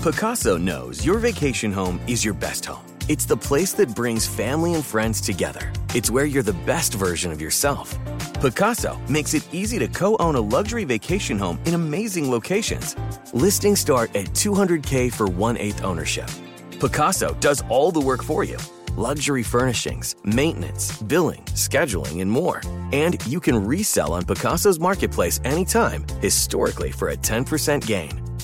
Pacaso knows your vacation home is your best home. It's the place that brings family and friends together. It's where you're the best version of yourself. Pacaso makes it easy to co own a luxury vacation home in amazing locations. Listings start at 200K for one eighth ownership. Pacaso does all the work for you luxury furnishings, maintenance, billing, scheduling, and more. And you can resell on Pacaso's marketplace anytime, historically for a 10% gain.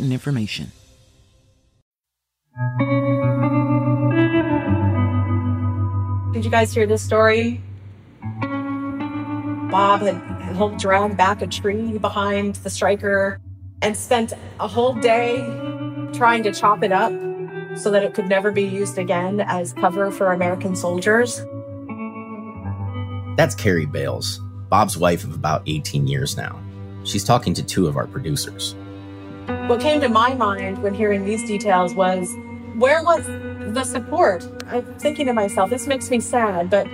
information. Did you guys hear this story? Bob had helped drag back a tree behind the Stryker and spent a whole day trying to chop it up so that it could never be used again as cover for American soldiers. That's Carrie Bales, Bob's wife of about 18 years now. She's talking to two of our producers. What came to my mind when hearing these details was where was the support? I'm thinking to myself, this makes me sad, but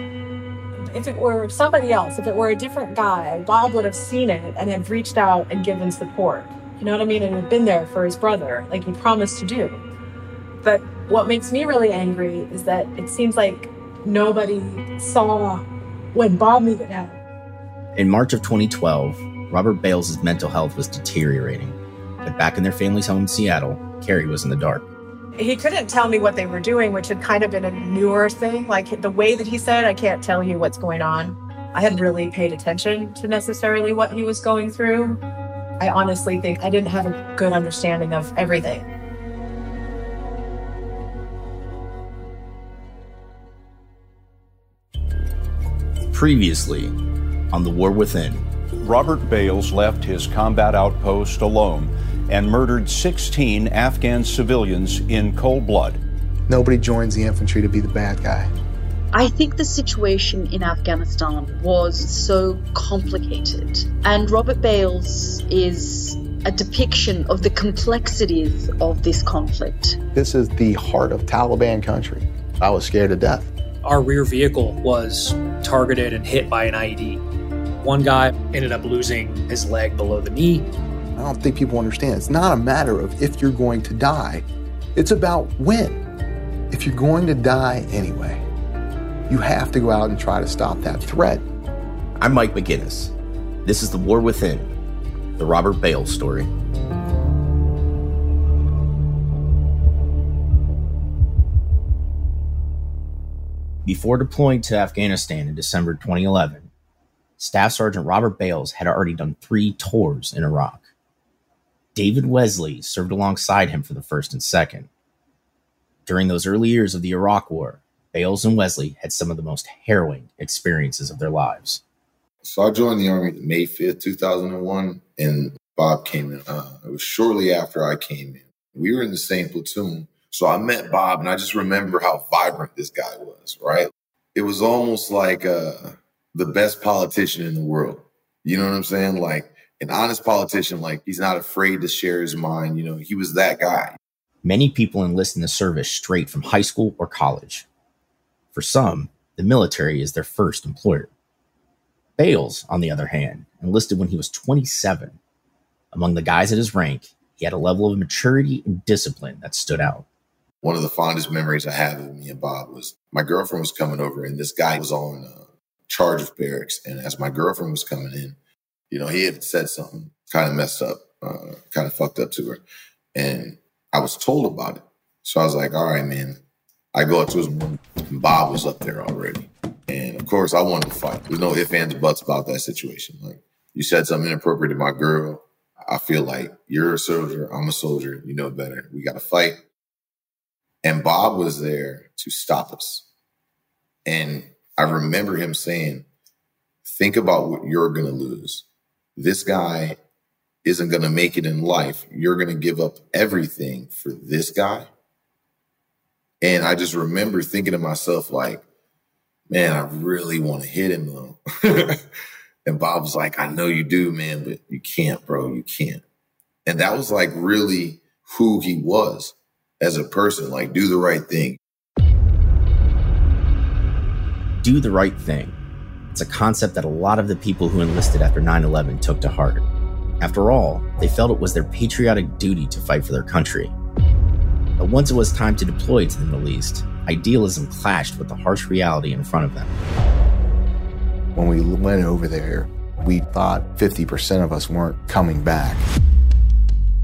if it were somebody else, if it were a different guy, Bob would have seen it and have reached out and given support. You know what I mean? And have been there for his brother, like he promised to do. But what makes me really angry is that it seems like nobody saw when Bob needed help. In March of 2012, Robert Bales' mental health was deteriorating. But back in their family's home in Seattle, Carrie was in the dark. He couldn't tell me what they were doing, which had kind of been a newer thing. Like the way that he said, I can't tell you what's going on. I hadn't really paid attention to necessarily what he was going through. I honestly think I didn't have a good understanding of everything. Previously, on The War Within, Robert Bales left his combat outpost alone and murdered 16 Afghan civilians in cold blood. Nobody joins the infantry to be the bad guy. I think the situation in Afghanistan was so complicated, and Robert Bales is a depiction of the complexities of this conflict. This is the heart of Taliban country. I was scared to death. Our rear vehicle was targeted and hit by an IED. One guy ended up losing his leg below the knee. I don't think people understand. It's not a matter of if you're going to die, it's about when. If you're going to die anyway, you have to go out and try to stop that threat. I'm Mike McGinnis. This is The War Within, the Robert Bales story. Before deploying to Afghanistan in December 2011, Staff Sergeant Robert Bales had already done three tours in Iraq. David Wesley served alongside him for the first and second. During those early years of the Iraq War, Bales and Wesley had some of the most harrowing experiences of their lives. So I joined the Army May 5th, 2001, and Bob came in. Uh, it was shortly after I came in. We were in the same platoon. So I met Bob, and I just remember how vibrant this guy was, right? It was almost like uh, the best politician in the world. You know what I'm saying? Like an honest politician, like he's not afraid to share his mind. You know, he was that guy. Many people enlist in the service straight from high school or college. For some, the military is their first employer. Bales, on the other hand, enlisted when he was 27. Among the guys at his rank, he had a level of maturity and discipline that stood out. One of the fondest memories I have of me and Bob was my girlfriend was coming over, and this guy was on uh, charge of barracks. And as my girlfriend was coming in, you know, he had said something kind of messed up, uh, kind of fucked up to her. And I was told about it. So I was like, all right, man. I go up to his room, and Bob was up there already. And of course, I wanted to fight. There's no ifs, ands, buts about that situation. Like, you said something inappropriate to my girl. I feel like you're a soldier, I'm a soldier, you know better. We got to fight. And Bob was there to stop us. And I remember him saying, think about what you're going to lose. This guy isn't going to make it in life. You're going to give up everything for this guy. And I just remember thinking to myself, like, man, I really want to hit him though. and Bob was like, I know you do, man, but you can't, bro. You can't. And that was like really who he was as a person. Like, do the right thing. Do the right thing. It's a concept that a lot of the people who enlisted after 9 11 took to heart. After all, they felt it was their patriotic duty to fight for their country. But once it was time to deploy to the Middle East, idealism clashed with the harsh reality in front of them. When we went over there, we thought 50% of us weren't coming back.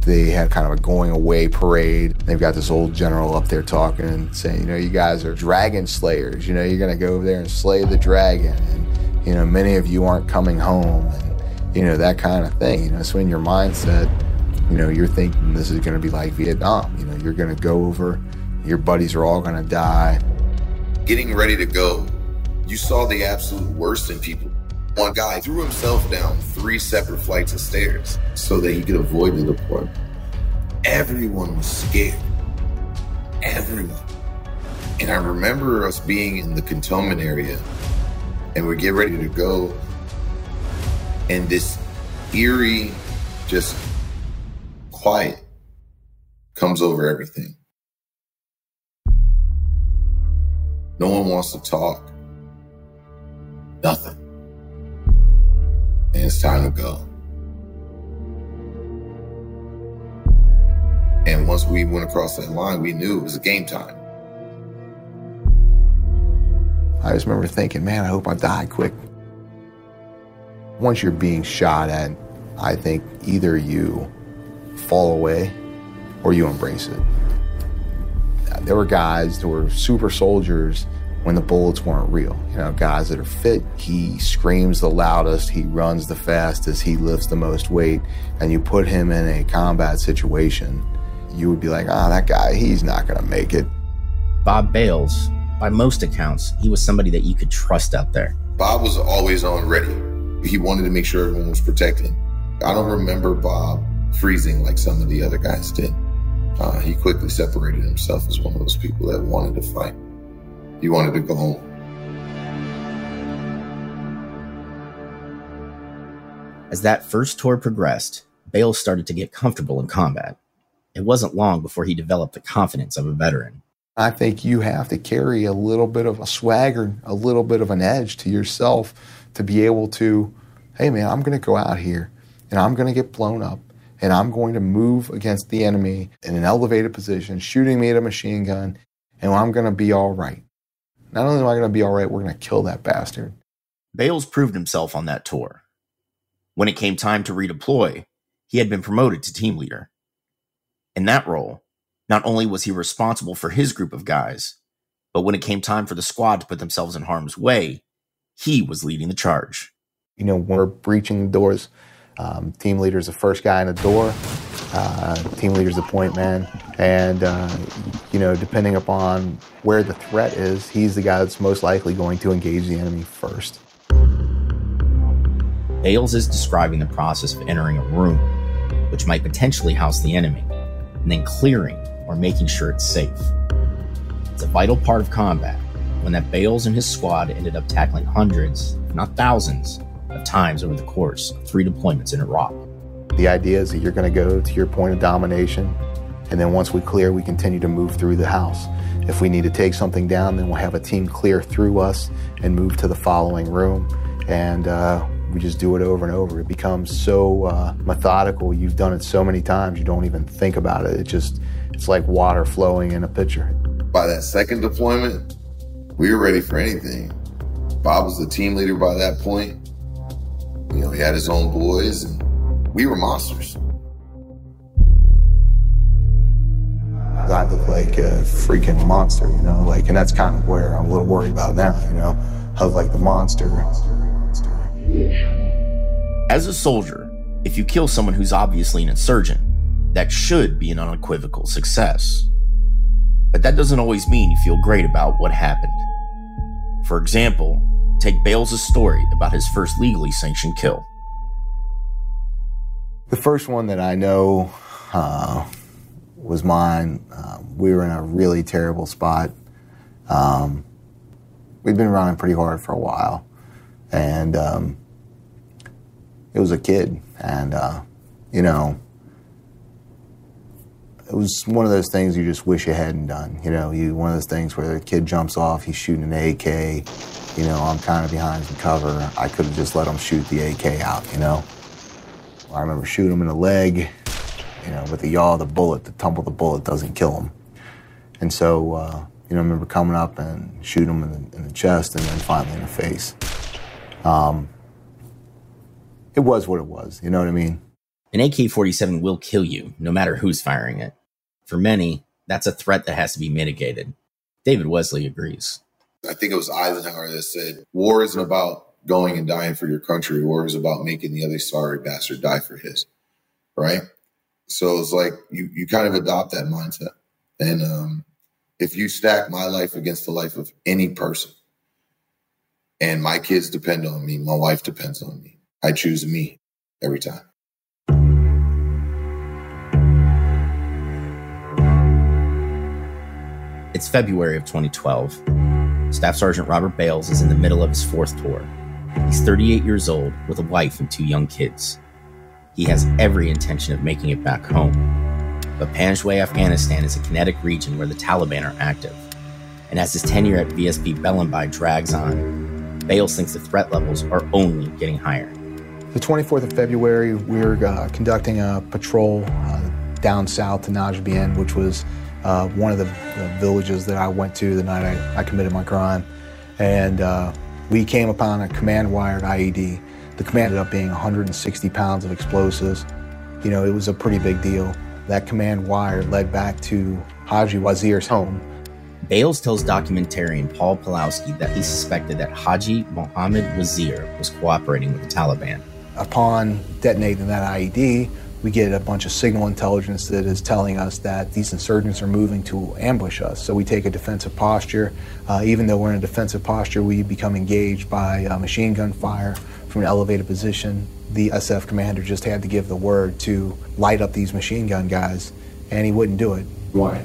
They had kind of a going away parade. They've got this old general up there talking and saying, you know, you guys are dragon slayers. You know, you're going to go over there and slay the dragon. And, you know, many of you aren't coming home. And, you know, that kind of thing. You know, so in your mindset, you know, you're thinking this is going to be like Vietnam. You know, you're going to go over, your buddies are all going to die. Getting ready to go you saw the absolute worst in people. One guy threw himself down three separate flights of stairs so that he could avoid the deployment. Everyone was scared. Everyone. And I remember us being in the cantonment area and we get ready to go. And this eerie, just quiet comes over everything. No one wants to talk. Nothing. And it's time to go. And once we went across that line, we knew it was game time. I just remember thinking, man, I hope I die quick. Once you're being shot at, I think either you fall away or you embrace it. There were guys that were super soldiers when the bullets weren't real. You know, guys that are fit, he screams the loudest, he runs the fastest, he lifts the most weight, and you put him in a combat situation, you would be like, ah, oh, that guy, he's not going to make it. Bob Bales, by most accounts, he was somebody that you could trust out there. Bob was always on ready. He wanted to make sure everyone was protected. I don't remember Bob freezing like some of the other guys did. Uh, he quickly separated himself as one of those people that wanted to fight. He wanted to go home. As that first tour progressed, Bale started to get comfortable in combat. It wasn't long before he developed the confidence of a veteran. I think you have to carry a little bit of a swagger, a little bit of an edge to yourself to be able to, hey man, I'm going to go out here and I'm going to get blown up and I'm going to move against the enemy in an elevated position, shooting me at a machine gun, and I'm going to be all right. Not only am I going to be all right, we're going to kill that bastard. Bales proved himself on that tour. When it came time to redeploy, he had been promoted to team leader. In that role, not only was he responsible for his group of guys, but when it came time for the squad to put themselves in harm's way, he was leading the charge. You know, when we're breaching the doors, um, team leader is the first guy in the door. Uh, team leader is the point man, and uh, you know, depending upon where the threat is, he's the guy that's most likely going to engage the enemy first. Bales is describing the process of entering a room, which might potentially house the enemy, and then clearing or making sure it's safe. It's a vital part of combat. When that Bales and his squad ended up tackling hundreds, if not thousands, of times over the course of three deployments in Iraq. The idea is that you're going to go to your point of domination, and then once we clear, we continue to move through the house. If we need to take something down, then we'll have a team clear through us and move to the following room. And uh, we just do it over and over. It becomes so uh, methodical. You've done it so many times, you don't even think about it. It just, it's like water flowing in a pitcher. By that second deployment, we were ready for anything. Bob was the team leader by that point. You know, he had his own boys, and we were monsters. I look like a freaking monster, you know, like, and that's kind of where I'm a little worried about now, you know, of like the monster. As a soldier, if you kill someone who's obviously an insurgent, that should be an unequivocal success. But that doesn't always mean you feel great about what happened. For example, take Bales' story about his first legally sanctioned kill. The first one that I know uh, was mine. Uh, we were in a really terrible spot. Um, we'd been running pretty hard for a while, and um, it was a kid, and uh, you know, it was one of those things you just wish you hadn't done. You know, you one of those things where the kid jumps off, he's shooting an AK. You know, I'm kind of behind some cover. I could have just let him shoot the AK out. You know, I remember shooting him in the leg you know, with the yaw of the bullet, the tumble of the bullet doesn't kill him. And so, uh, you know, I remember coming up and shooting him in the, in the chest and then finally in the face. Um, it was what it was, you know what I mean? An AK 47 will kill you, no matter who's firing it. For many, that's a threat that has to be mitigated. David Wesley agrees. I think it was Eisenhower that said, War isn't about going and dying for your country. War is about making the other sorry bastard die for his. Right? So it's like you you kind of adopt that mindset. And um, if you stack my life against the life of any person, and my kids depend on me, my wife depends on me, I choose me every time. It's February of 2012. Staff Sergeant Robert Bales is in the middle of his fourth tour. He's 38 years old with a wife and two young kids. He has every intention of making it back home. But Panjwai, Afghanistan is a kinetic region where the Taliban are active. And as his tenure at VSP Bellenbai drags on, Bales thinks the threat levels are only getting higher. The 24th of February, we were uh, conducting a patrol uh, down south to Najibien, which was uh, one of the, the, villages that I went to the night I, I committed my crime. And uh, we came upon a command wired IED the command ended up being 160 pounds of explosives. You know, it was a pretty big deal. That command wire led back to Haji Wazir's home. Bales tells documentarian Paul Pawlowski that he suspected that Haji Mohammed Wazir was cooperating with the Taliban. Upon detonating that IED, we get a bunch of signal intelligence that is telling us that these insurgents are moving to ambush us. So we take a defensive posture. Uh, even though we're in a defensive posture, we become engaged by uh, machine gun fire from an elevated position. The SF commander just had to give the word to light up these machine gun guys, and he wouldn't do it. Why?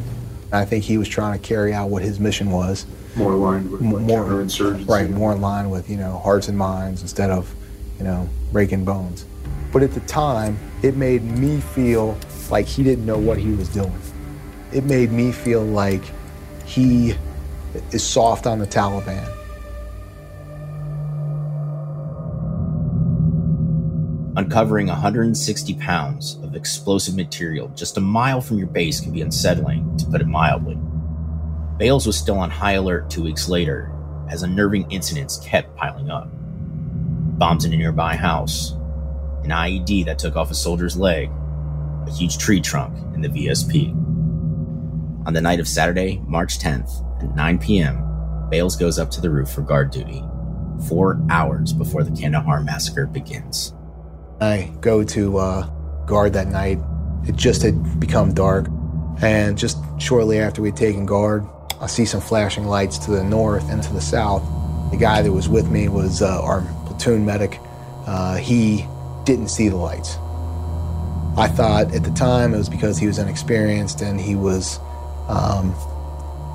I think he was trying to carry out what his mission was. More aligned with like more, counterinsurgency. Right, more in line with, you know, hearts and minds instead of, you know, breaking bones. But at the time, it made me feel like he didn't know what he was doing. It made me feel like he is soft on the Taliban Uncovering 160 pounds of explosive material just a mile from your base can be unsettling, to put it mildly. Bales was still on high alert two weeks later as unnerving incidents kept piling up. Bombs in a nearby house, an IED that took off a soldier's leg, a huge tree trunk in the VSP. On the night of Saturday, March 10th, at 9 p.m., Bales goes up to the roof for guard duty, four hours before the Kandahar massacre begins. I go to uh, guard that night. It just had become dark. And just shortly after we'd taken guard, I see some flashing lights to the north and to the south. The guy that was with me was uh, our platoon medic. Uh, he didn't see the lights. I thought at the time it was because he was inexperienced and he was um,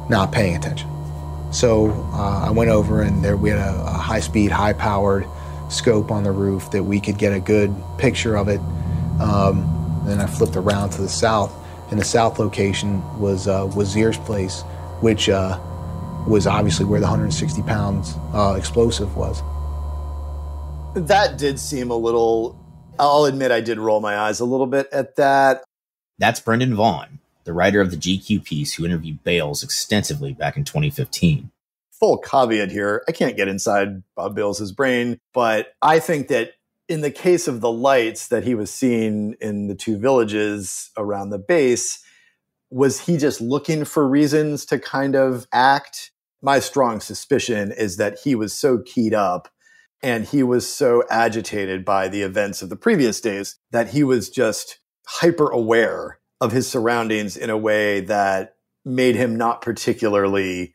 not paying attention. So uh, I went over and there we had a, a high speed, high powered scope on the roof that we could get a good picture of it. Um, then I flipped around to the south, and the south location was uh, Wazir's place, which uh, was obviously where the 160 pounds uh, explosive was. That did seem a little. I'll admit I did roll my eyes a little bit at that. That's Brendan Vaughan, the writer of the GQ piece who interviewed Bales extensively back in 2015 full caveat here. I can't get inside Bob Bales' brain, but I think that in the case of the lights that he was seeing in the two villages around the base, was he just looking for reasons to kind of act? My strong suspicion is that he was so keyed up and he was so agitated by the events of the previous days that he was just hyper aware of his surroundings in a way that made him not particularly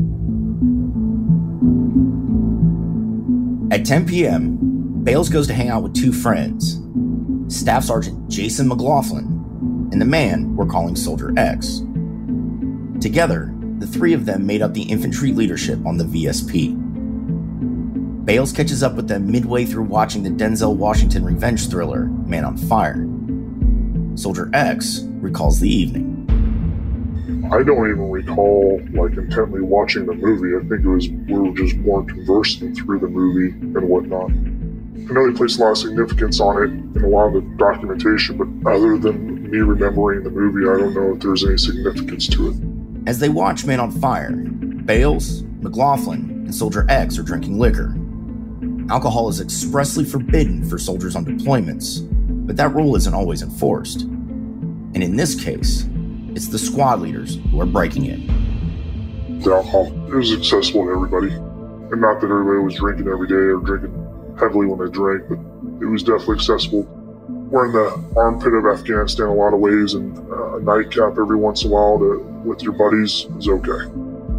At 10 p.m., Bales goes to hang out with two friends Staff Sergeant Jason McLaughlin and the man we're calling Soldier X. Together, the three of them made up the infantry leadership on the VSP. Bales catches up with them midway through watching the Denzel Washington revenge thriller, Man on Fire. Soldier X recalls the evening. I don't even recall like intently watching the movie. I think it was we were just more conversing through the movie and whatnot. I know they placed a lot of significance on it in a lot of the documentation, but other than me remembering the movie, I don't know if there's any significance to it. As they watch Man on Fire, Bales, McLaughlin, and Soldier X are drinking liquor. Alcohol is expressly forbidden for soldiers on deployments, but that rule isn't always enforced. And in this case, it's the squad leaders who are breaking it. The alcohol it was accessible to everybody. And not that everybody was drinking every day or drinking heavily when they drank, but it was definitely accessible. We're in the armpit of Afghanistan a lot of ways, and uh, a nightcap every once in a while to, with your buddies is okay.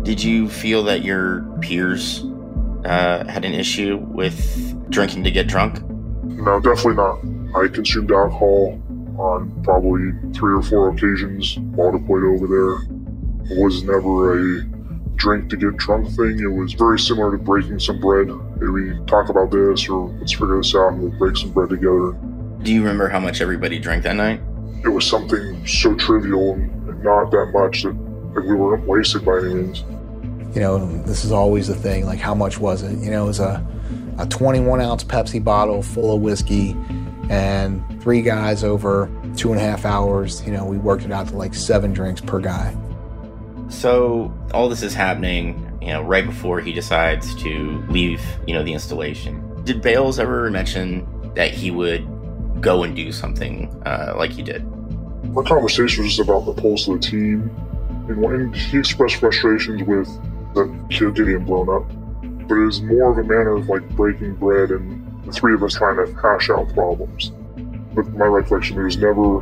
Did you feel that your peers uh, had an issue with drinking to get drunk? No, definitely not. I consumed alcohol on probably three or four occasions while deployed over there. It was never a drink to get drunk thing. It was very similar to breaking some bread. Maybe talk about this or let's figure this out and we'll break some bread together. Do you remember how much everybody drank that night? It was something so trivial and not that much that like, we weren't wasted by any means. You know, this is always the thing. Like, how much was it? You know, it was a, a 21 ounce Pepsi bottle full of whiskey, and three guys over two and a half hours. You know, we worked it out to like seven drinks per guy. So all this is happening, you know, right before he decides to leave, you know, the installation. Did Bales ever mention that he would go and do something uh, like he did? Our conversation was just about the pulse of the team, and when he expressed frustrations with the kid getting blown up, but it was more of a manner of like breaking bread and the three of us trying to hash out problems. But my recollection, there was never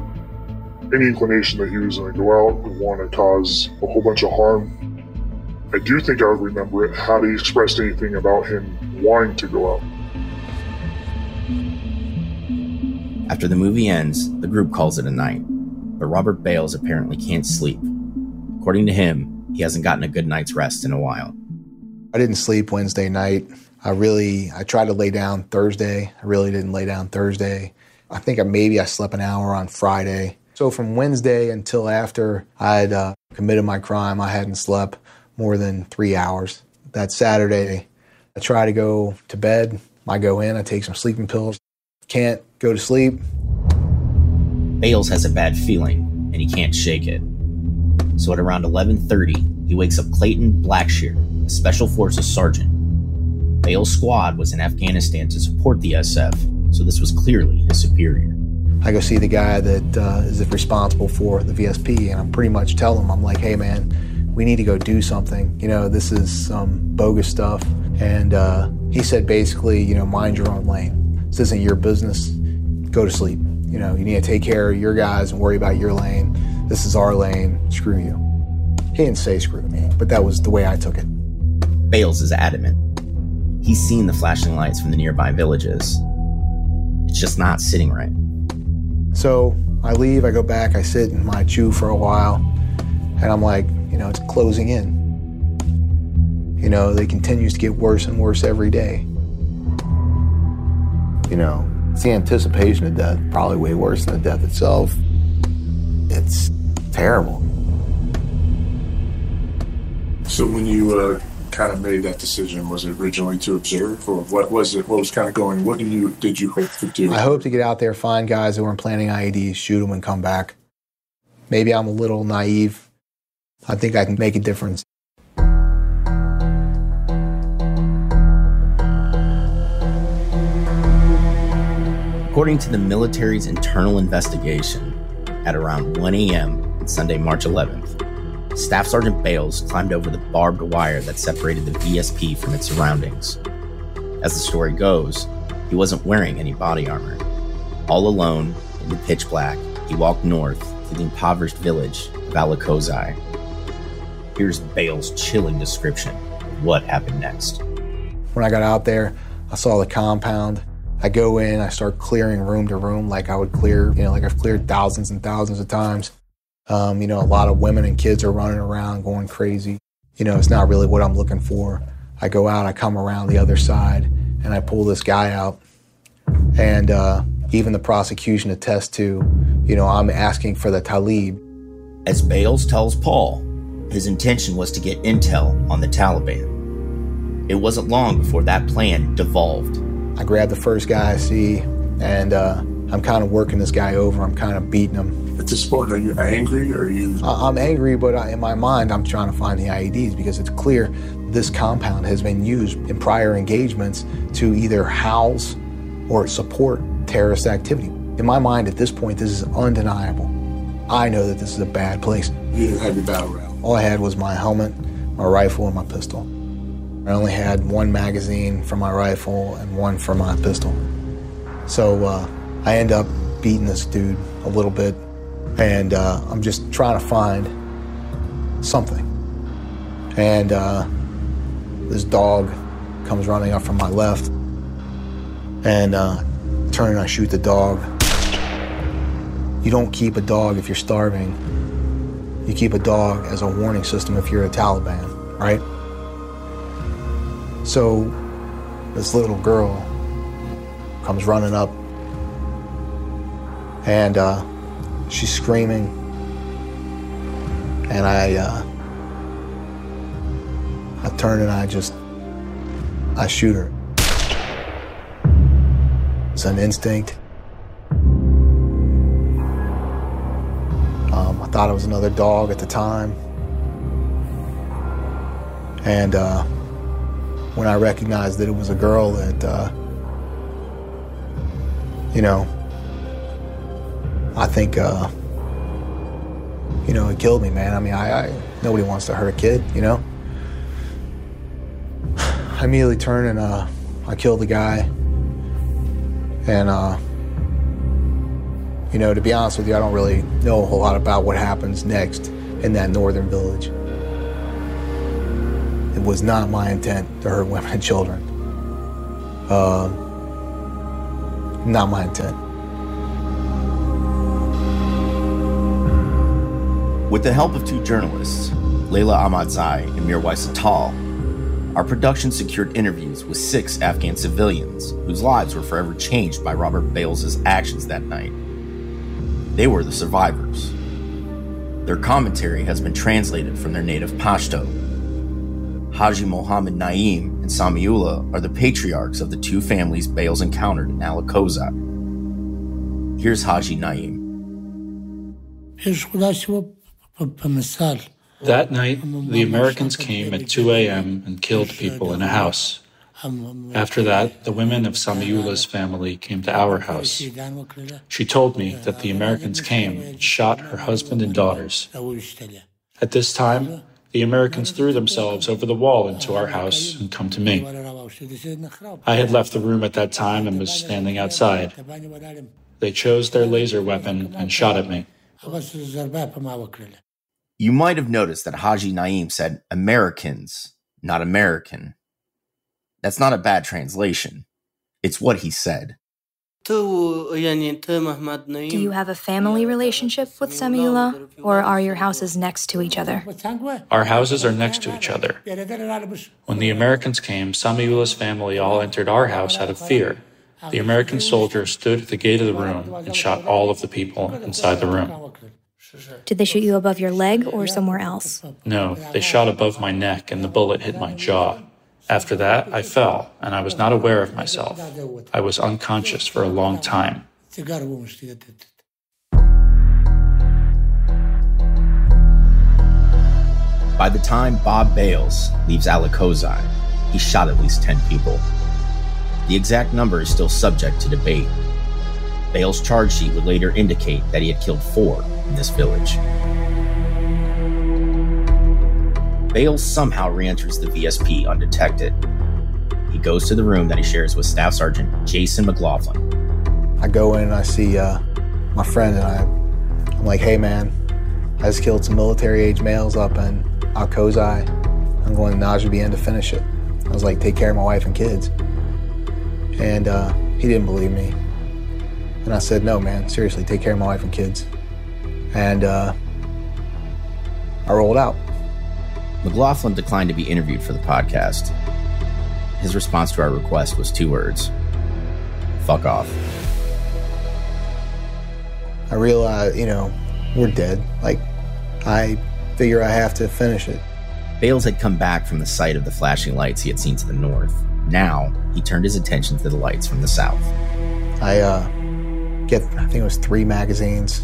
any inclination that he was going to go out and want to cause a whole bunch of harm. I do think I would remember it had he expressed anything about him wanting to go out. After the movie ends, the group calls it a night, but Robert Bales apparently can't sleep. According to him, he hasn't gotten a good night's rest in a while. I didn't sleep Wednesday night. I really, I tried to lay down Thursday. I really didn't lay down Thursday. I think I, maybe I slept an hour on Friday. So from Wednesday until after I had uh, committed my crime, I hadn't slept more than three hours. That Saturday, I try to go to bed. I go in, I take some sleeping pills. Can't go to sleep. Bales has a bad feeling, and he can't shake it. So at around 11:30, he wakes up Clayton Blackshear, a Special Forces sergeant. Bales' squad was in Afghanistan to support the SF, so this was clearly his superior. I go see the guy that uh, is responsible for the VSP, and I'm pretty much tell him, I'm like, hey man, we need to go do something. You know, this is some bogus stuff. And uh, he said basically, you know, mind your own lane. This isn't your business. Go to sleep. You know, you need to take care of your guys and worry about your lane. This is our lane. Screw you. He didn't say screw me, but that was the way I took it. Bales is adamant. He's seen the flashing lights from the nearby villages. It's just not sitting right. So I leave, I go back, I sit in my CHU for a while, and I'm like, you know, it's closing in. You know, it continues to get worse and worse every day. You know, it's the anticipation of death, probably way worse than the death itself. It's terrible. So when you uh, kind of made that decision, was it originally to observe, or what was it? What was kind of going? What did you did you hope to do? I hope to get out there, find guys who are planting IEDs, shoot them, and come back. Maybe I'm a little naive. I think I can make a difference. According to the military's internal investigation, at around 1 a.m. on Sunday, March 11th, Staff Sergeant Bales climbed over the barbed wire that separated the VSP from its surroundings. As the story goes, he wasn't wearing any body armor. All alone, in the pitch black, he walked north to the impoverished village of Alakozai. Here's Bales' chilling description of what happened next. When I got out there, I saw the compound. I go in, I start clearing room to room like I would clear, you know, like I've cleared thousands and thousands of times. Um, you know, a lot of women and kids are running around going crazy. You know, it's not really what I'm looking for. I go out, I come around the other side, and I pull this guy out. And uh, even the prosecution attests to, you know, I'm asking for the Talib. As Bales tells Paul, his intention was to get intel on the Taliban. It wasn't long before that plan devolved. I grab the first guy I see, and uh, I'm kind of working this guy over. I'm kind of beating him. At this point, are you angry or are you? I'm angry, but I, in my mind, I'm trying to find the IEDs because it's clear this compound has been used in prior engagements to either house or support terrorist activity. In my mind, at this point, this is undeniable. I know that this is a bad place. You didn't have your battle rifle. All I had was my helmet, my rifle, and my pistol. I only had one magazine for my rifle and one for my pistol. So uh, I end up beating this dude a little bit, and uh, I'm just trying to find something. And uh, this dog comes running up from my left, and uh, turn and I shoot the dog. You don't keep a dog if you're starving. You keep a dog as a warning system if you're a Taliban, right? So this little girl comes running up and uh, she's screaming. And I, uh, I turn and I just, I shoot her. It's an instinct. Um, I thought it was another dog at the time. And uh, when I recognized that it was a girl that, uh, you know, I think, uh, you know, it killed me, man. I mean, I, I nobody wants to hurt a kid, you know. I immediately turned and uh, I killed the guy. And, uh, you know, to be honest with you, I don't really know a whole lot about what happens next in that northern village. It was not my intent to hurt women and children. Uh, not my intent. With the help of two journalists, Leila Ahmadzai and Mirwais Atal, our production secured interviews with six Afghan civilians whose lives were forever changed by Robert Bales' actions that night. They were the survivors. Their commentary has been translated from their native Pashto. Haji Mohammed Naim and Samiullah are the patriarchs of the two families Bales encountered in Alakozai. Here's Haji Naim. That night, the Americans came at 2 a.m. and killed people in a house. After that, the women of Samiullah's family came to our house. She told me that the Americans came and shot her husband and daughters. At this time, the Americans threw themselves over the wall into our house and come to me. I had left the room at that time and was standing outside. They chose their laser weapon and shot at me. You might have noticed that Haji Naim said Americans, not American. That's not a bad translation. It's what he said. Do you have a family relationship with Samiullah, or are your houses next to each other? Our houses are next to each other. When the Americans came, Samiullah's family all entered our house out of fear. The American soldier stood at the gate of the room and shot all of the people inside the room. Did they shoot you above your leg or somewhere else? No, they shot above my neck and the bullet hit my jaw. After that, I fell and I was not aware of myself. I was unconscious for a long time. By the time Bob Bales leaves Alakozai, he shot at least 10 people. The exact number is still subject to debate. Bales' charge sheet would later indicate that he had killed four this village. Bale somehow re enters the VSP undetected. He goes to the room that he shares with Staff Sergeant Jason McLaughlin. I go in and I see uh, my friend, and I, I'm like, hey man, I just killed some military age males up in Al-Kozai. I'm going to Najibien to finish it. I was like, take care of my wife and kids. And uh, he didn't believe me. And I said, no, man, seriously, take care of my wife and kids. And uh, I rolled out. McLaughlin declined to be interviewed for the podcast. His response to our request was two words fuck off. I realized, you know, we're dead. Like, I figure I have to finish it. Bales had come back from the sight of the flashing lights he had seen to the north. Now, he turned his attention to the lights from the south. I uh, get, I think it was three magazines,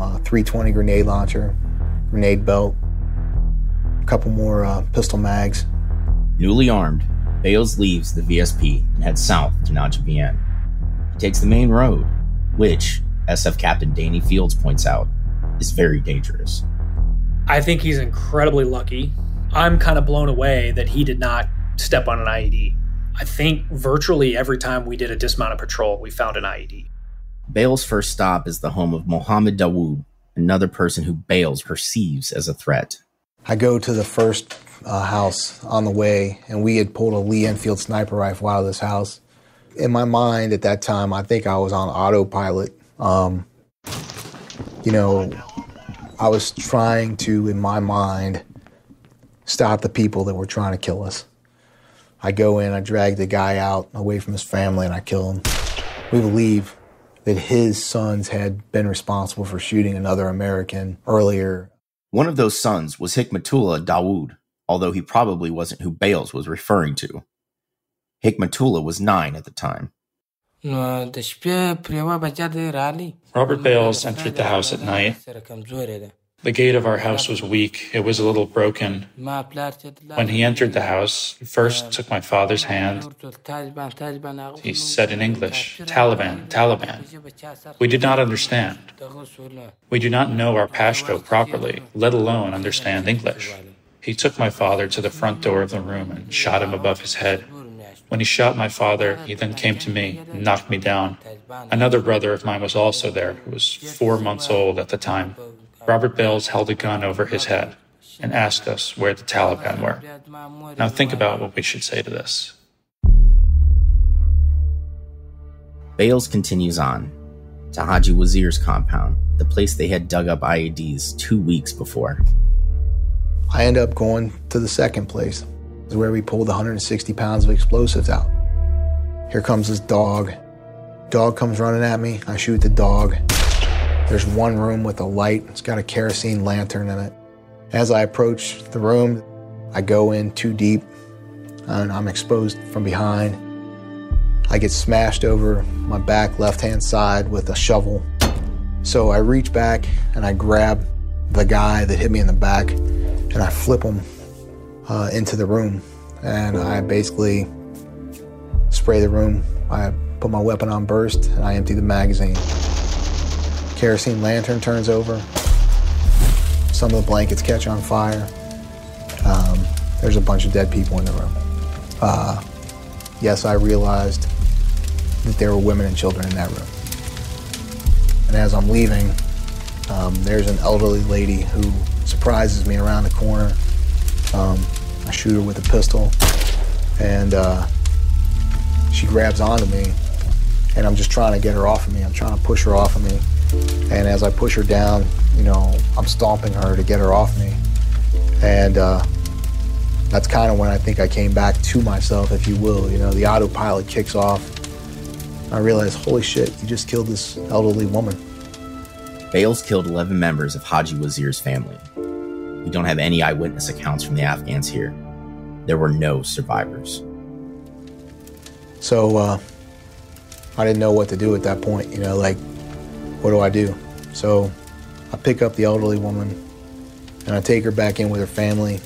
a 320 grenade launcher, grenade belt, a couple more uh, pistol mags, Newly armed, Bales leaves the VSP and heads south to Najibien. He takes the main road, which, SF Captain Danny Fields points out, is very dangerous. I think he's incredibly lucky. I'm kind of blown away that he did not step on an IED. I think virtually every time we did a dismounted patrol, we found an IED. Bales' first stop is the home of Mohammed Dawood, another person who Bales perceives as a threat. I go to the first uh, house on the way, and we had pulled a Lee Enfield sniper rifle out of this house. In my mind at that time, I think I was on autopilot. Um, you know, I was trying to, in my mind, stop the people that were trying to kill us. I go in, I drag the guy out away from his family, and I kill him. We believe that his sons had been responsible for shooting another American earlier. One of those sons was Hikmatullah Dawood, although he probably wasn't who Bales was referring to. Hikmatullah was nine at the time. Robert Bales entered the house at night. The gate of our house was weak, it was a little broken. When he entered the house, he first took my father's hand. He said in English, Taliban, Taliban. We did not understand. We do not know our Pashto properly, let alone understand English. He took my father to the front door of the room and shot him above his head. When he shot my father, he then came to me and knocked me down. Another brother of mine was also there, who was four months old at the time. Robert Bales held a gun over his head and asked us where the Taliban were. Now think about what we should say to this. Bales continues on to Haji Wazir's compound, the place they had dug up IEDs two weeks before. I end up going to the second place, is where we pulled 160 pounds of explosives out. Here comes this dog. Dog comes running at me. I shoot the dog. There's one room with a light. It's got a kerosene lantern in it. As I approach the room, I go in too deep and I'm exposed from behind. I get smashed over my back left hand side with a shovel. So I reach back and I grab the guy that hit me in the back and I flip him uh, into the room. And I basically spray the room. I put my weapon on burst and I empty the magazine kerosene lantern turns over. Some of the blankets catch on fire. Um, there's a bunch of dead people in the room. Uh, yes, I realized that there were women and children in that room. And as I'm leaving, um, there's an elderly lady who surprises me around the corner. Um, I shoot her with a pistol, and uh, she grabs onto me, and I'm just trying to get her off of me. I'm trying to push her off of me. And as I push her down, you know, I'm stomping her to get her off me. And uh, that's kind of when I think I came back to myself, if you will. You know, the autopilot kicks off. I realize, holy shit, you just killed this elderly woman. Bales killed 11 members of Haji Wazir's family. We don't have any eyewitness accounts from the Afghans here. There were no survivors. So uh, I didn't know what to do at that point. You know, like what do I do? So I pick up the elderly woman and I take her back in with her family.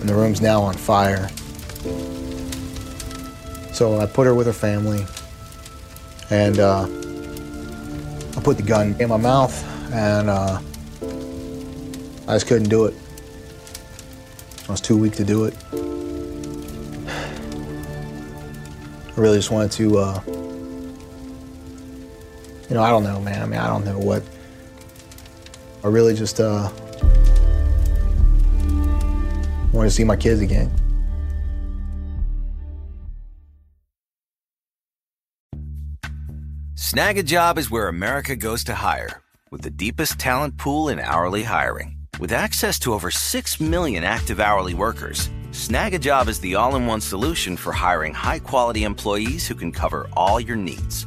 And the room's now on fire. So I put her with her family and uh, I put the gun in my mouth and uh, I just couldn't do it. I was too weak to do it. I really just wanted to uh, you know, I don't know, man. I mean, I don't know what. I really just uh, want to see my kids again. Snagajob is where America goes to hire, with the deepest talent pool in hourly hiring. With access to over 6 million active hourly workers, Snagajob is the all in one solution for hiring high quality employees who can cover all your needs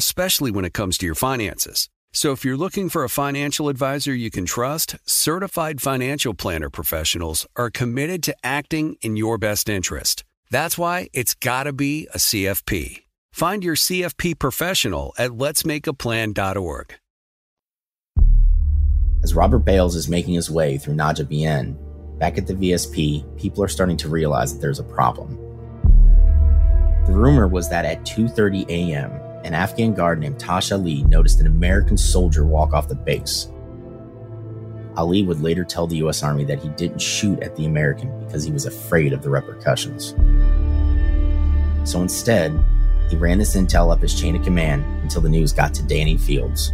especially when it comes to your finances. So if you're looking for a financial advisor you can trust, certified financial planner professionals are committed to acting in your best interest. That's why it's got to be a CFP. Find your CFP professional at letsmakeaplan.org. As Robert Bales is making his way through Naja Najibien, back at the VSP, people are starting to realize that there's a problem. The rumor was that at 2:30 a.m., an Afghan guard named Tash Ali noticed an American soldier walk off the base. Ali would later tell the US Army that he didn't shoot at the American because he was afraid of the repercussions. So instead, he ran this intel up his chain of command until the news got to Danny Fields.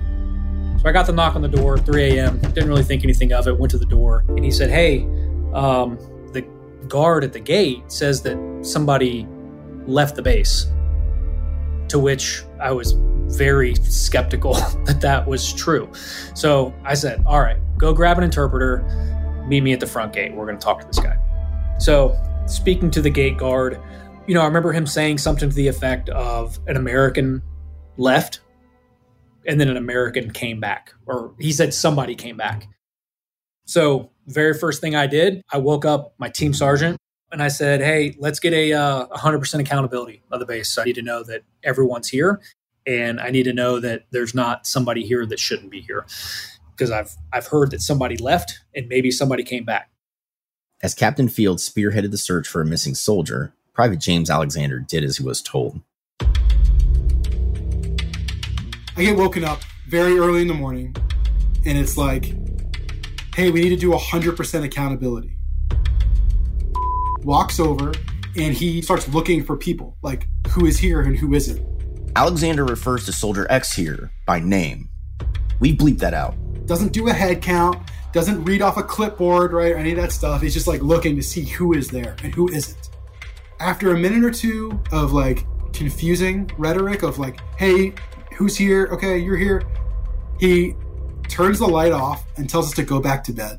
So I got the knock on the door, 3 a.m. Didn't really think anything of it. Went to the door, and he said, "Hey, um, the guard at the gate says that somebody left the base." To which I was very skeptical that that was true. So I said, All right, go grab an interpreter, meet me at the front gate. We're going to talk to this guy. So, speaking to the gate guard, you know, I remember him saying something to the effect of an American left and then an American came back, or he said somebody came back. So, very first thing I did, I woke up my team sergeant and I said, "Hey, let's get a uh, 100% accountability of the base. So I need to know that everyone's here, and I need to know that there's not somebody here that shouldn't be here, because I've I've heard that somebody left and maybe somebody came back." As Captain Field spearheaded the search for a missing soldier, Private James Alexander did as he was told. I get woken up very early in the morning, and it's like, "Hey, we need to do 100% accountability." Walks over and he starts looking for people, like who is here and who isn't. Alexander refers to Soldier X here by name. We bleep that out. Doesn't do a head count, doesn't read off a clipboard, right, or any of that stuff. He's just like looking to see who is there and who isn't. After a minute or two of like confusing rhetoric of like, hey, who's here? Okay, you're here. He turns the light off and tells us to go back to bed.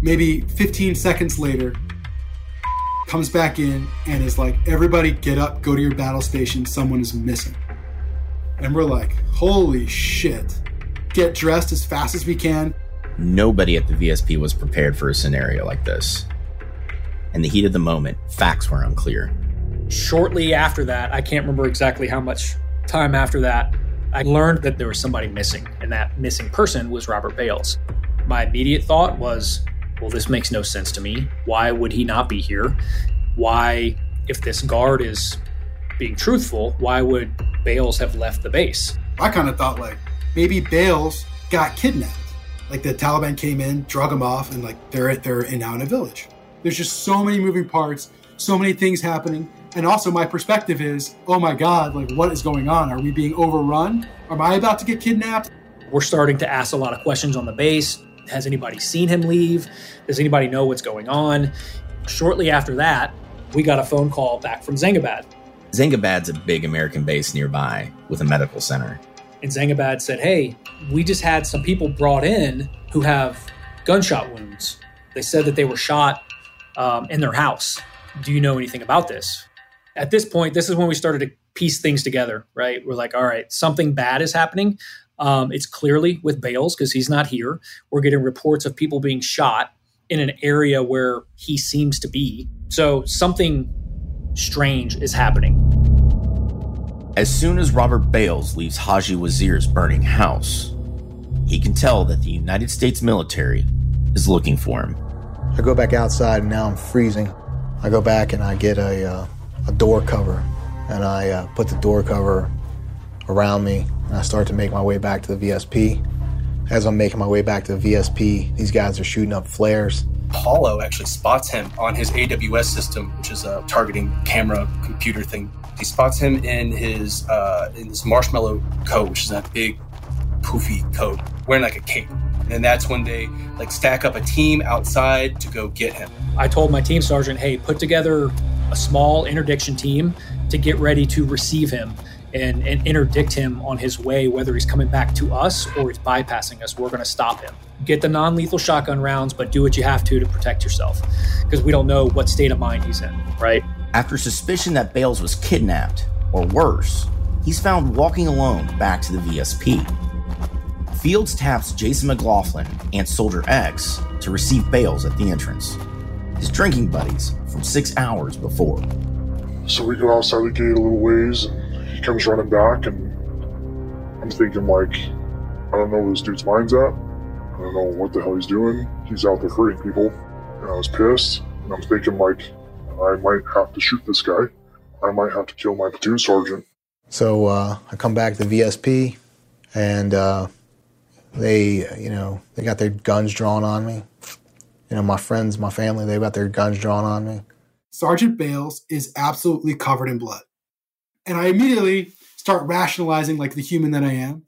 Maybe 15 seconds later, comes back in and is like, everybody get up, go to your battle station, someone is missing. And we're like, holy shit. Get dressed as fast as we can. Nobody at the VSP was prepared for a scenario like this. In the heat of the moment, facts were unclear. Shortly after that, I can't remember exactly how much time after that, I learned that there was somebody missing, and that missing person was Robert Bales. My immediate thought was well, this makes no sense to me. Why would he not be here? Why, if this guard is being truthful, why would Bales have left the base? I kind of thought like maybe Bales got kidnapped. Like the Taliban came in, drug him off, and like they're they're in now in a village. There's just so many moving parts, so many things happening. And also my perspective is, oh my God, like what is going on? Are we being overrun? Am I about to get kidnapped? We're starting to ask a lot of questions on the base. Has anybody seen him leave? Does anybody know what's going on? Shortly after that, we got a phone call back from Zangabad. Zangabad's a big American base nearby with a medical center. And Zangabad said, Hey, we just had some people brought in who have gunshot wounds. They said that they were shot um, in their house. Do you know anything about this? At this point, this is when we started to piece things together, right? We're like, all right, something bad is happening. Um, it's clearly with Bales because he's not here. We're getting reports of people being shot in an area where he seems to be. So something strange is happening. As soon as Robert Bales leaves Haji Wazir's burning house, he can tell that the United States military is looking for him. I go back outside and now I'm freezing. I go back and I get a, uh, a door cover and I uh, put the door cover around me and I start to make my way back to the VSP. As I'm making my way back to the VSP, these guys are shooting up flares. Apollo actually spots him on his AWS system, which is a targeting camera computer thing. He spots him in his uh, in his marshmallow coat, which is that big poofy coat, wearing like a cape. And that's when they like stack up a team outside to go get him. I told my team sergeant, "Hey, put together a small interdiction team to get ready to receive him." and, and interdict him on his way, whether he's coming back to us or he's bypassing us. We're going to stop him. Get the non lethal shotgun rounds, but do what you have to to protect yourself because we don't know what state of mind he's in, right? After suspicion that Bales was kidnapped, or worse, he's found walking alone back to the VSP. Fields taps Jason McLaughlin and Soldier X to receive Bales at the entrance. His drinking buddies from six hours before. So we go outside the gate a little ways and he comes running back, and I'm thinking, like, I don't know where this dude's mind's at. I don't know what the hell he's doing. He's out there hurting people. And I was pissed. And I'm thinking, like, I might have to shoot this guy. I might have to kill my platoon sergeant. So uh, I come back to VSP, and uh, they, you know, they got their guns drawn on me. You know, my friends, my family, they got their guns drawn on me. Sergeant Bales is absolutely covered in blood. And I immediately start rationalizing like the human that I am.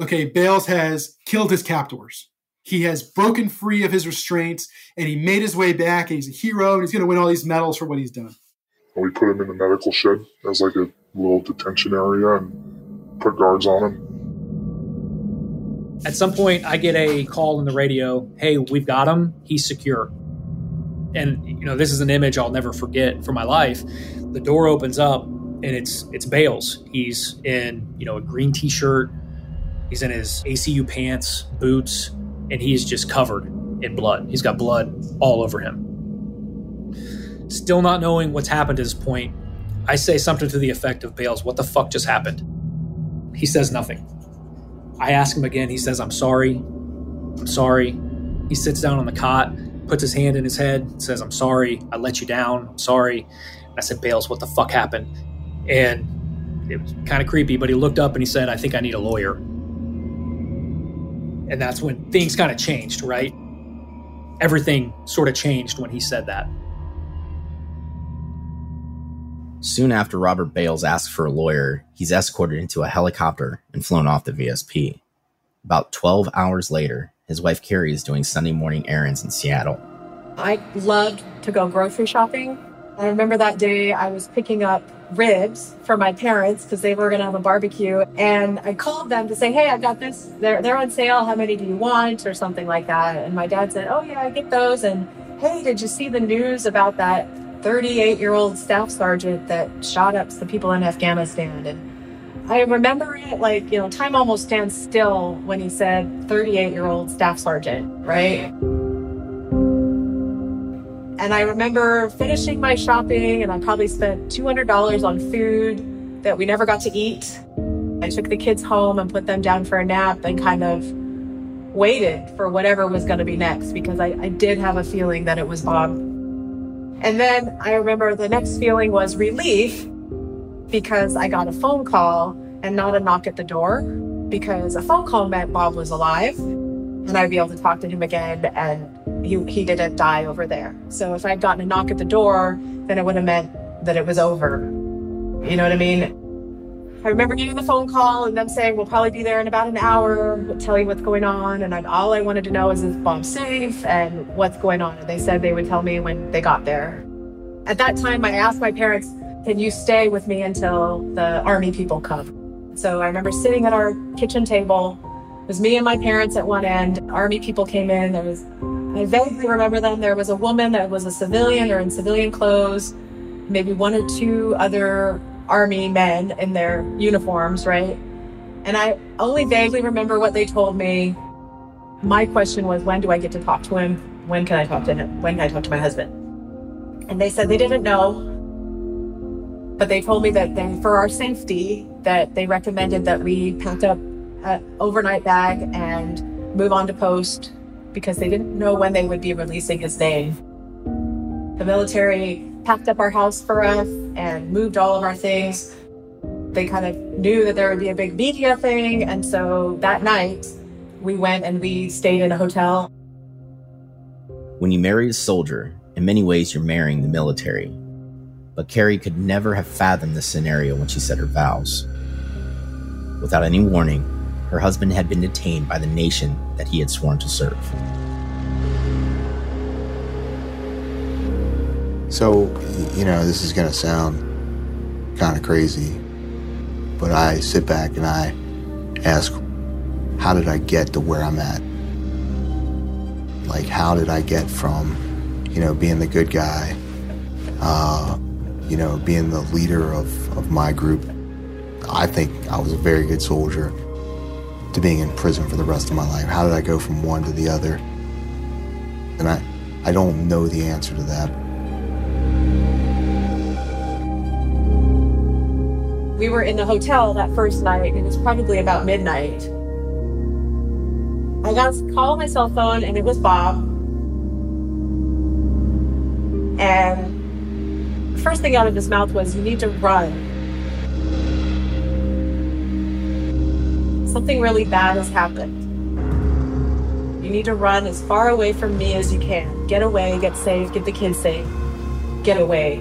Okay, Bales has killed his captors. He has broken free of his restraints and he made his way back and he's a hero and he's going to win all these medals for what he's done. And we put him in the medical shed as like a little detention area and put guards on him. At some point, I get a call in the radio Hey, we've got him. He's secure. And, you know, this is an image I'll never forget for my life. The door opens up and it's it's Bales. He's in you know a green T-shirt. He's in his ACU pants, boots, and he's just covered in blood. He's got blood all over him. Still not knowing what's happened at this point, I say something to the effect of Bales, "What the fuck just happened?" He says nothing. I ask him again. He says, "I'm sorry. I'm sorry." He sits down on the cot, puts his hand in his head, says, "I'm sorry. I let you down. I'm sorry." I said, Bales, what the fuck happened? And it was kind of creepy, but he looked up and he said, I think I need a lawyer. And that's when things kind of changed, right? Everything sort of changed when he said that. Soon after Robert Bales asks for a lawyer, he's escorted into a helicopter and flown off the VSP. About 12 hours later, his wife Carrie is doing Sunday morning errands in Seattle. I loved to go grocery shopping. I remember that day I was picking up ribs for my parents because they were going to have a barbecue. And I called them to say, hey, I've got this. They're, they're on sale. How many do you want? Or something like that. And my dad said, oh, yeah, I get those. And hey, did you see the news about that 38 year old staff sergeant that shot up some people in Afghanistan? And I remember it like, you know, time almost stands still when he said 38 year old staff sergeant, right? And I remember finishing my shopping, and I probably spent $200 on food that we never got to eat. I took the kids home and put them down for a nap and kind of waited for whatever was going to be next because I, I did have a feeling that it was Bob. And then I remember the next feeling was relief because I got a phone call and not a knock at the door because a phone call meant Bob was alive and I'd be able to talk to him again and he, he didn't die over there. So if I'd gotten a knock at the door, then it would have meant that it was over. You know what I mean? I remember getting the phone call and them saying, we'll probably be there in about an hour, we'll tell you what's going on. And I, all I wanted to know is, is Bob safe and what's going on? And they said they would tell me when they got there. At that time, I asked my parents, can you stay with me until the army people come? So I remember sitting at our kitchen table. It was me and my parents at one end. Army people came in. There was I vaguely remember them. There was a woman that was a civilian or in civilian clothes maybe one or two other army men in their uniforms, right? And I only vaguely remember what they told me. My question was, when do I get to talk to him? When can I talk to him? When can I talk to my husband? And they said they didn't know, but they told me that they, for our safety, that they recommended that we pack up an overnight bag and move on to post because they didn't know when they would be releasing his name. The military packed up our house for us and moved all of our things. They kind of knew that there would be a big media thing. And so that night, we went and we stayed in a hotel. When you marry a soldier, in many ways you're marrying the military. But Carrie could never have fathomed this scenario when she said her vows. Without any warning, her husband had been detained by the nation that he had sworn to serve. So, you know, this is going to sound kind of crazy, but I sit back and I ask, how did I get to where I'm at? Like, how did I get from, you know, being the good guy, uh, you know, being the leader of, of my group? I think I was a very good soldier to being in prison for the rest of my life. How did I go from one to the other? And I, I don't know the answer to that. We were in the hotel that first night. It was probably about midnight. I got a call on my cell phone, and it was Bob. And first thing out of his mouth was, You need to run. Something really bad has happened. You need to run as far away from me as you can. Get away, get safe, get the kids safe. Get away.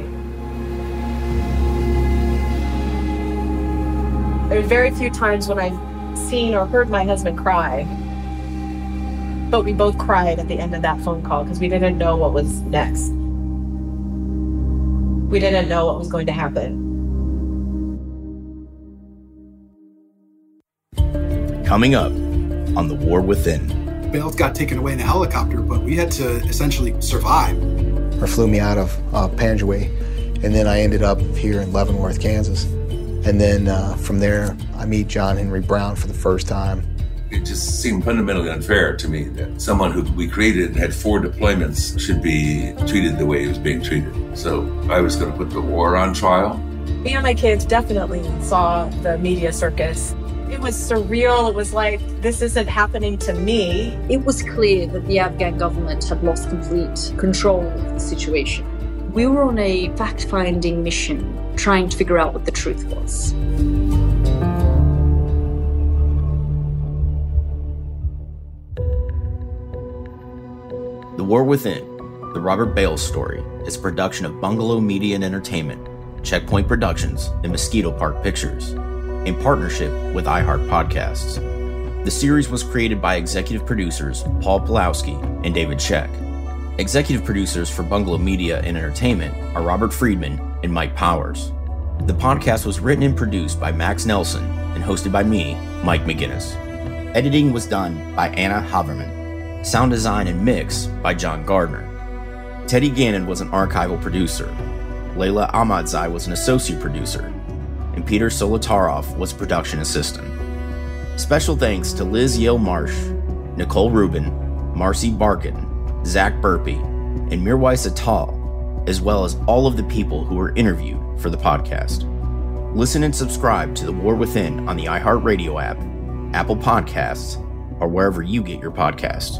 There are very few times when I've seen or heard my husband cry. But we both cried at the end of that phone call because we didn't know what was next. We didn't know what was going to happen. Coming up on The War Within. Bales got taken away in a helicopter, but we had to essentially survive. Or flew me out of uh, Panjwai, and then I ended up here in Leavenworth, Kansas. And then uh, from there, I meet John Henry Browne for the first time. It just seemed fundamentally unfair to me that someone who we created and had four deployments should be treated the way he was being treated. So I was going to put the war on trial. Me and my kids definitely saw the media circus. It was surreal. It was like, this isn't happening to me. It was clear that the Afghan government had lost complete control of the situation. We were on a fact finding mission trying to figure out what the truth was. The War Within, the Robert Bales story, is a production of Bungalow Media and Entertainment, Checkpoint Productions, and Mosquito Park Pictures, in partnership with iHeart Podcasts. The series was created by executive producers Paul Pulowski and David Sheck. Executive producers for Bungalow Media and Entertainment are Robert Friedman and Mike Powers. The podcast was written and produced by Max Nelson and hosted by me, Mike McGinnis. Editing was done by Anna Haverman. Sound design and mix by John Gardner. Teddy Gannon was an archival producer. Layla Ahmadzai was an associate producer. And Peter Solotaroff was production assistant. Special thanks to Liz Yale Marsh, Nicole Rubin, Marcy Barkin, Zach Burpee, and Mirwais Atal, as well as all of the people who were interviewed for the podcast. Listen and subscribe to The War Within on the iHeartRadio app, Apple Podcasts, or wherever you get your podcasts.